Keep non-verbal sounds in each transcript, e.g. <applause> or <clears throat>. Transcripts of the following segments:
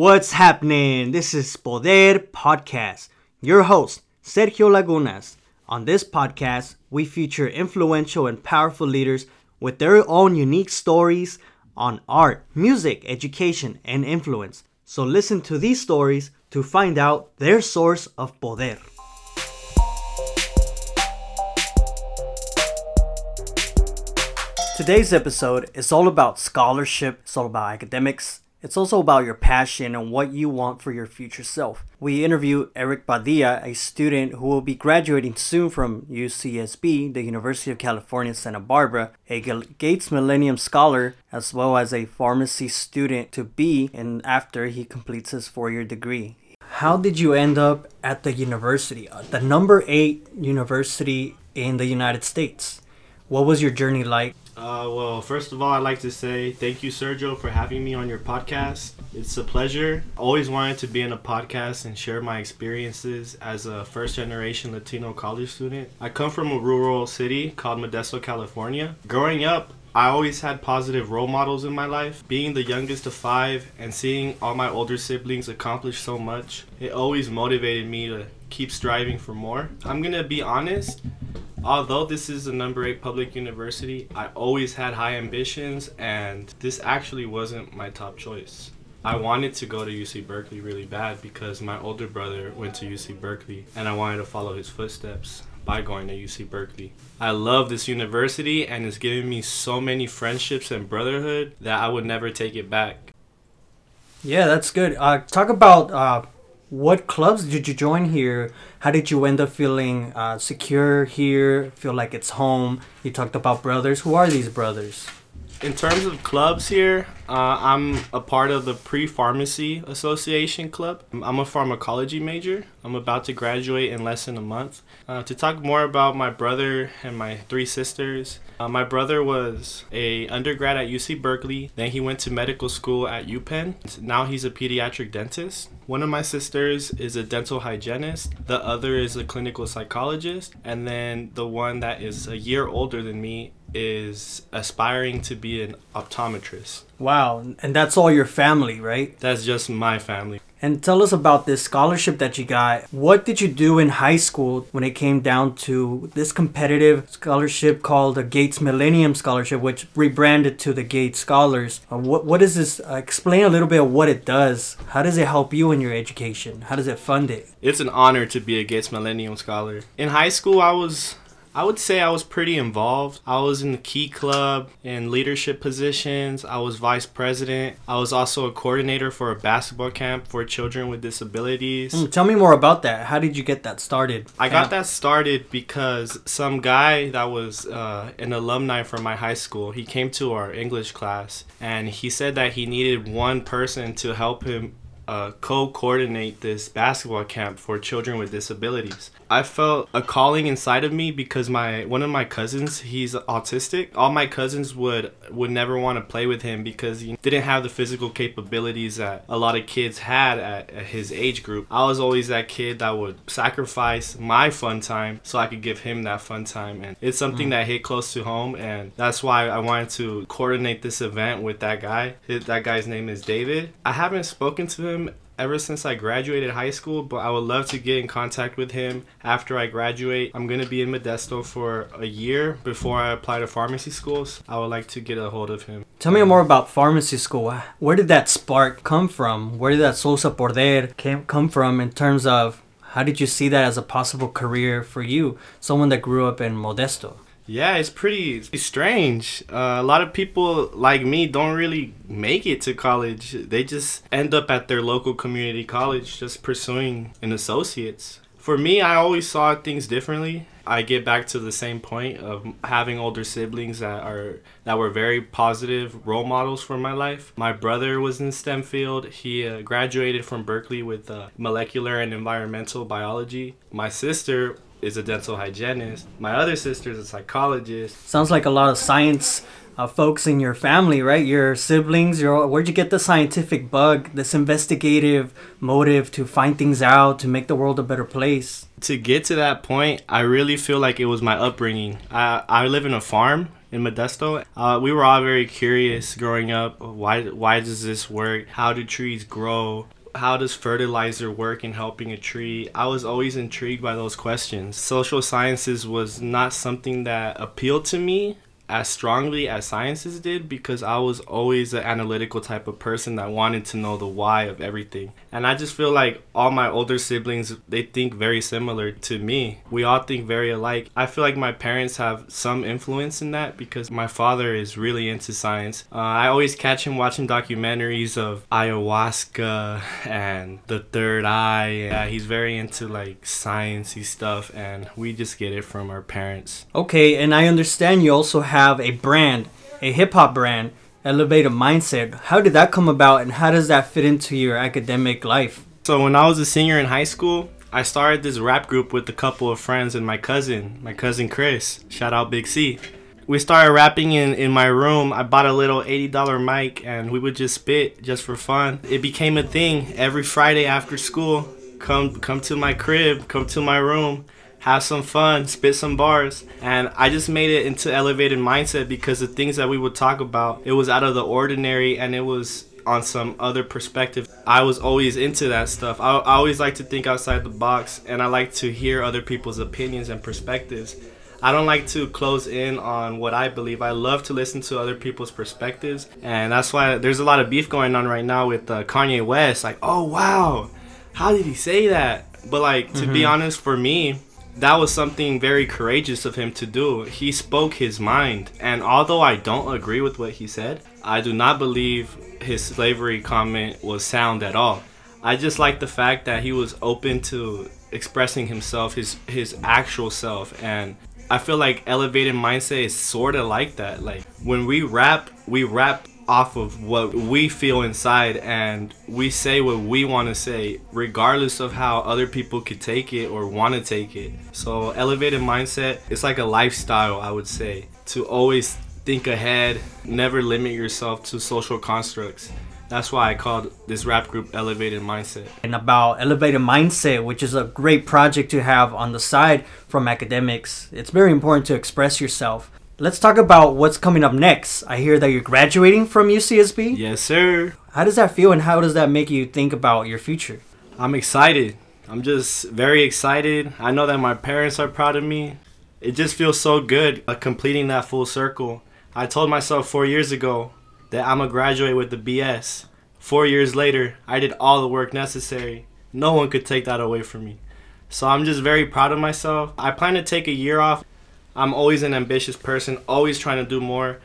What's happening? This is Poder Podcast. Your host, Sergio Lagunas. On this podcast, we feature influential and powerful leaders with their own unique stories on art, music, education, and influence. So listen to these stories to find out their source of poder. Today's episode is all about scholarship, it's all about academics, it's also about your passion and what you want for your future self. We interview Eric Badia, a student who will be graduating soon from UCSB, the University of California, Santa Barbara, a Gates Millennium Scholar, as well as a pharmacy student to be and after he completes his four year degree. How did you end up at the university, uh, the number eight university in the United States? What was your journey like? Uh, well, first of all, I'd like to say thank you, Sergio, for having me on your podcast. It's a pleasure. I always wanted to be in a podcast and share my experiences as a first generation Latino college student. I come from a rural city called Modesto, California. Growing up, I always had positive role models in my life. Being the youngest of five and seeing all my older siblings accomplish so much, it always motivated me to keep striving for more. I'm gonna be honest, although this is a number eight public university, I always had high ambitions, and this actually wasn't my top choice. I wanted to go to UC Berkeley really bad because my older brother went to UC Berkeley, and I wanted to follow his footsteps by going to UC Berkeley. I love this university, and it's given me so many friendships and brotherhood that I would never take it back. Yeah, that's good. Uh, talk about uh, what clubs did you join here? How did you end up feeling uh, secure here? Feel like it's home? You talked about brothers. Who are these brothers? In terms of clubs here, uh, I'm a part of the Pre Pharmacy Association Club. I'm a pharmacology major. I'm about to graduate in less than a month. Uh, to talk more about my brother and my three sisters, uh, my brother was a undergrad at UC Berkeley. Then he went to medical school at UPenn. Now he's a pediatric dentist. One of my sisters is a dental hygienist. The other is a clinical psychologist. And then the one that is a year older than me is aspiring to be an optometrist. Wow, and that's all your family, right? That's just my family. And tell us about this scholarship that you got. What did you do in high school when it came down to this competitive scholarship called the Gates Millennium Scholarship, which rebranded to the Gates Scholars? Uh, what what is this? Uh, explain a little bit of what it does. How does it help you in your education? How does it fund it? It's an honor to be a Gates Millennium Scholar. In high school, I was I would say I was pretty involved. I was in the Key Club in leadership positions. I was vice president. I was also a coordinator for a basketball camp for children with disabilities. Mm, tell me more about that. How did you get that started? I got that started because some guy that was uh, an alumni from my high school, he came to our English class and he said that he needed one person to help him uh, co-coordinate this basketball camp for children with disabilities. I felt a calling inside of me because my one of my cousins he's autistic. All my cousins would would never want to play with him because he didn't have the physical capabilities that a lot of kids had at, at his age group. I was always that kid that would sacrifice my fun time so I could give him that fun time, and it's something mm. that hit close to home, and that's why I wanted to coordinate this event with that guy. That guy's name is David. I haven't spoken to him ever since I graduated high school, but I would love to get in contact with him after I graduate. I'm to be in Modesto for a year before I apply to pharmacy schools. I would like to get a hold of him. Tell me um, more about pharmacy school. Where did that spark come from? Where did that Sosa came, come from in terms of how did you see that as a possible career for you, someone that grew up in Modesto? Yeah, it's pretty strange. Uh, a lot of people like me don't really make it to college. They just end up at their local community college just pursuing an associate's. For me, I always saw things differently. I get back to the same point of having older siblings that are that were very positive role models for my life. My brother was in STEM field. He uh, graduated from Berkeley with uh, molecular and environmental biology. My sister is a dental hygienist. My other sister is a psychologist. Sounds like a lot of science uh, folks in your family, right? Your siblings. Your where'd you get the scientific bug, this investigative motive to find things out, to make the world a better place? To get to that point, I really feel like it was my upbringing. I I live in a farm in Modesto. Uh, we were all very curious growing up. Why why does this work? How do trees grow? How does fertilizer work in helping a tree? I was always intrigued by those questions. Social sciences was not something that appealed to me as strongly as sciences did because I was always an analytical type of person that wanted to know the why of everything. And I just feel like all my older siblings, they think very similar to me. We all think very alike. I feel like my parents have some influence in that because my father is really into science. Uh, I always catch him watching documentaries of ayahuasca and the third eye. Yeah, he's very into like sciencey stuff and we just get it from our parents. Okay, and I understand you also have a brand, a hip hop brand Elevated Mindset. How did that come about and how does that fit into your academic life? So when I was a senior in high school, I started this rap group with a couple of friends and my cousin, my cousin Chris. Shout out Big C. We started rapping in, in my room. I bought a little $80 mic and we would just spit just for fun. It became a thing every Friday after school. Come come to my crib, come to my room have some fun, spit some bars. And I just made it into elevated mindset because the things that we would talk about, it was out of the ordinary and it was on some other perspective. I was always into that stuff. I, I always like to think outside the box and I like to hear other people's opinions and perspectives. I don't like to close in on what I believe. I love to listen to other people's perspectives, and that's why there's a lot of beef going on right now with uh, Kanye West. Like, oh wow, how did he say that? But like to mm-hmm. be honest, for me, that was something very courageous of him to do. He spoke his mind, and although I don't agree with what he said, I do not believe his slavery comment was sound at all. I just like the fact that he was open to expressing himself, his his actual self, and I feel like elevated mindset is sort of like that. Like when we rap, we rap off of what we feel inside and we say what we want to say regardless of how other people could take it or want to take it. So elevated mindset it's like a lifestyle i would say to always think ahead never limit yourself to social constructs. That's why I called this rap group Elevated Mindset. And about Elevated Mindset, which is a great project to have on the side from academics, it's very important to express yourself let's talk about what's coming up next. I hear that you're graduating from UCSB. Yes, sir. How does that feel and how does that make you think about your future? I'm excited. I'm just very excited. I know that my parents are proud of me. It just feels so good uh, completing that full circle. I told myself four years ago that I'm going to graduate with the BS. Four years later, I did all the work necessary. No one could take that away from me. So I'm just very proud of myself. I plan to take a year off I'm always an ambitious person, always trying to do more.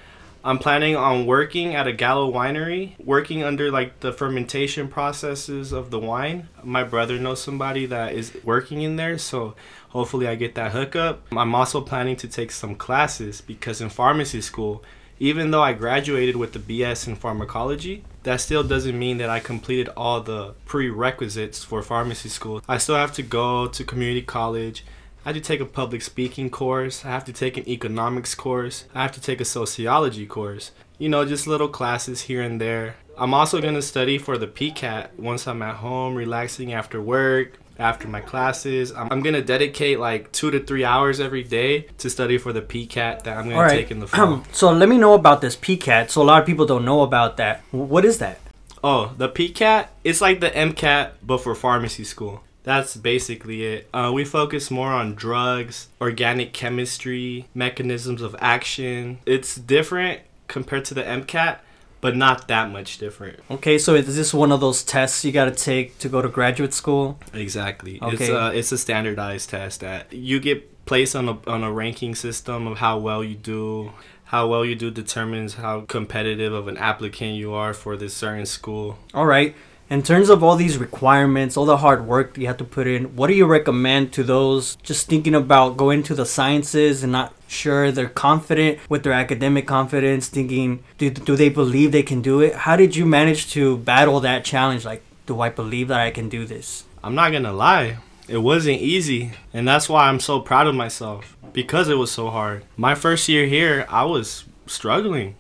I'm planning on working at a Gallo winery, working under like the fermentation processes of the wine. My brother knows somebody that is working in there, so hopefully I get that hookup. I'm also planning to take some classes because in pharmacy school, even though I graduated with the BS in pharmacology, that still doesn't mean that I completed all the prerequisites for pharmacy school. I still have to go to community college I have to take a public speaking course. I have to take an economics course. I have to take a sociology course. You know, just little classes here and there. I'm also going to study for the PCAT once I'm at home, relaxing after work, after my classes. I'm, I'm going to dedicate like two to three hours every day to study for the PCAT that I'm going right. to take in the <clears throat> fall. so let me know about this PCAT. So a lot of people don't know about that. What is that? Oh, the PCAT, it's like the MCAT, but for pharmacy school that's basically it. Uh, we focus more on drugs, organic chemistry, mechanisms of action. It's different compared to the MCAT, but not that much different. Okay, so is this one of those tests you got to take to go to graduate school? Exactly. Okay. It's a, it's a standardized test that you get placed on a, on a ranking system of how well you do. How well you do determines how competitive of an applicant you are for this certain school. All right in terms of all these requirements, all the hard work you have to put in, what do you recommend to those just thinking about going to the sciences and not sure they're confident with their academic confidence, thinking, do, do they believe they can do it? How did you manage to battle that challenge? Like, do I believe that I can do this? I'm not gonna lie, it wasn't easy, and that's why I'm so proud of myself because it was so hard. My first year here, I was struggling.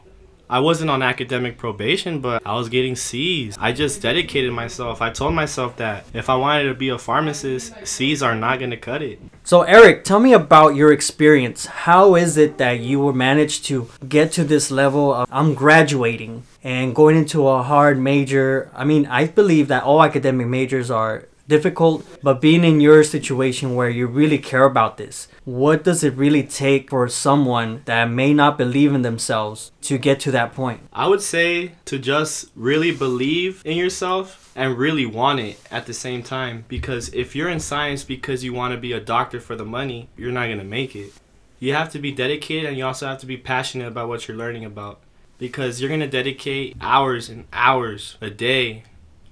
I wasn't on academic probation, but I was getting C's. I just dedicated myself. I told myself that if I wanted to be a pharmacist, C's are not going to cut it. So, Eric, tell me about your experience. How is it that you were managed to get to this level of I'm graduating and going into a hard major? I mean, I believe that all academic majors are difficult, but being in your situation where you really care about this, what does it really take for someone that may not believe in themselves to get to that point? I would say to just really believe in yourself and really want it at the same time because if you're in science because you want to be a doctor for the money, you're not going to make it. You have to be dedicated and you also have to be passionate about what you're learning about because you're going to dedicate hours and hours a day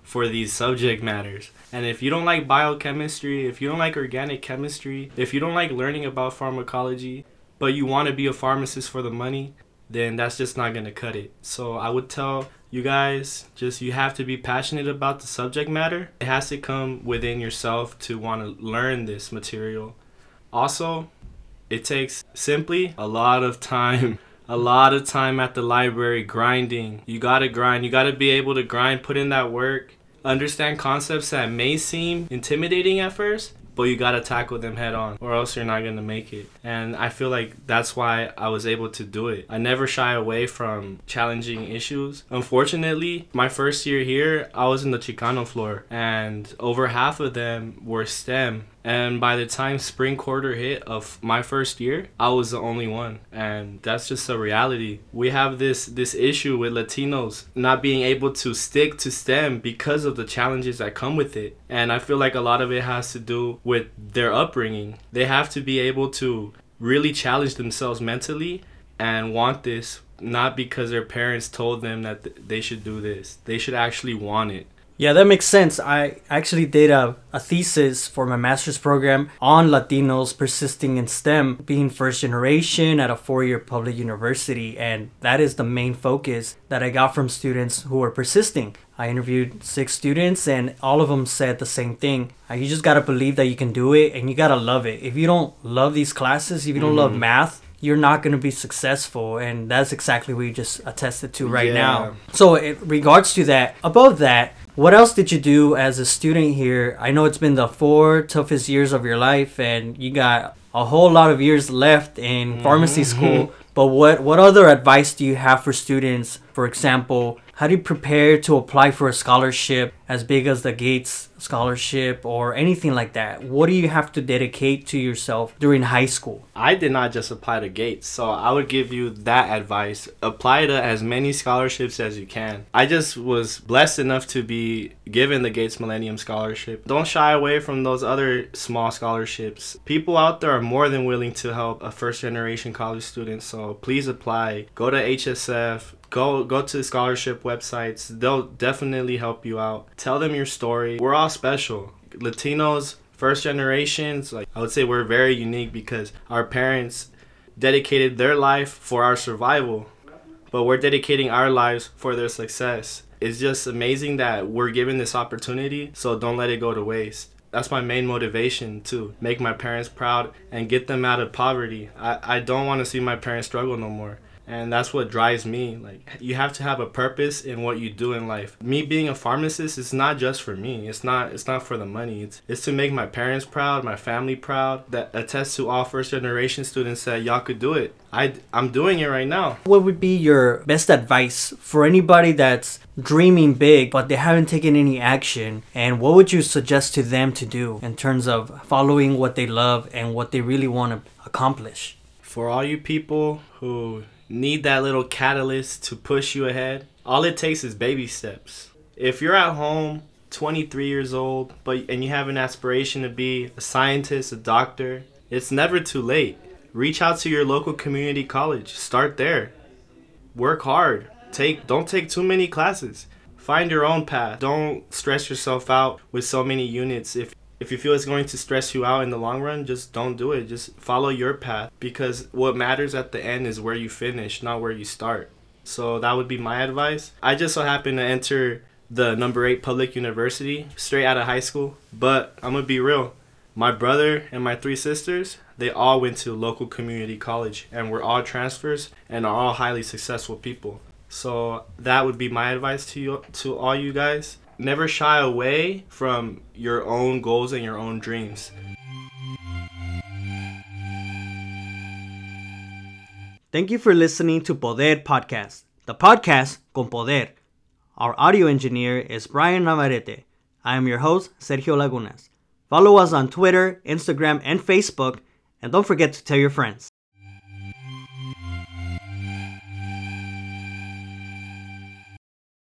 for these subject matters. And if you don't like biochemistry, if you don't like organic chemistry, if you don't like learning about pharmacology, but you want to be a pharmacist for the money, then that's just not going to cut it. So I would tell you guys just you have to be passionate about the subject matter. It has to come within yourself to want to learn this material. Also, it takes simply a lot of time. A lot of time at the library grinding. You gotta grind. You gotta be able to grind, put in that work, understand concepts that may seem intimidating at first, but you gotta tackle them head on or else you're not gonna make it. And i feel like that's why i was able to do it. I never shy away from challenging issues. Unfortunately my first year here i was in the chicano floor and over half of them were stem and by the time spring quarter hit of my first year, I was the only one. And that's just a reality. We have this this issue with Latinos not being able to stick to STEM because of the challenges that come with it. And I feel like a lot of it has to do with their upbringing. They have to be able to really challenge themselves mentally and want this not because their parents told them that th- they should do this. They should actually want it. Yeah, that makes sense. I actually did a, a thesis for my master's program on Latinos persisting in STEM, being first generation at a four year public university. And that is the main focus that I got from students who were persisting. I interviewed six students, and all of them said the same thing. Uh, You just gotta believe that you can do it, and you gotta love it. If you don't love these classes, if you don't love math, you're not going to be successful and that's exactly what you just attested to right Yeah. now so in regards to that above that what else did you do as a student here? I know it's been the four toughest years of your life and you got a whole lot of years left in mm-hmm. pharmacy school. <laughs> But what what other advice do you have for students? For example how do you prepare to apply for a scholarship as big as the gates scholarship or anything like that what do you have to dedicate to yourself during high school I did not just apply to Gates, so I would give you that advice. Apply to as many scholarships as you can. I just was blessed enough to be given the Gates Millennium Scholarship. Don't shy away from those other small scholarships. People out there are more than willing to help a first generation college student, so please apply. Go to HSF, go go to scholarship websites. They'll definitely help you out. Tell them your story. We're all special. Latinos first generations like i would say we're very unique because our parents dedicated their life for our survival but we're dedicating our lives for their success it's just amazing that we're given this opportunity so don't let it go to waste that's my main motivation to make my parents proud and get them out of poverty i, I don't want to see my parents struggle no more and that's what drives me. Like you have to have a purpose in what you do in life. Me being a pharmacist is not just for me. It's not it's not for the money. It's it's to make my parents proud my family proud that attests to all first generation students that y'all could do it. I i'm doing it right now. What would be your best advice for anybody that's dreaming big but they haven't taken any action? And what would you suggest to them to do in terms of following what they love and what they really want to accomplish? For all you people who need that little catalyst to push you ahead. All it takes is baby steps. If you're at home 23 years old but and you have an aspiration to be a scientist a doctor it's never too late. Reach out to your local community college. Start there. Work hard. Take don't take too many classes. Find your own path. Don't stress yourself out with so many units. If if you feel it's going to stress you out in the long run just don't do it. Just follow your path because what matters at the end is where you finish not where you start. So that would be my advice. I just so happened to enter the number 8 public university straight out of high school but i'm gonna be real. My brother and my three sisters they all went to local community college and were all transfers and are all highly successful people. So that would be my advice to you to all you guys. Never shy away from your own goals and your own dreams. Thank you for listening to Poder Podcast, the podcast con Poder. Our audio engineer is Brian Navarrete. I am your host, Sergio Lagunas. Follow us on Twitter, Instagram, and Facebook, and don't forget to tell your friends.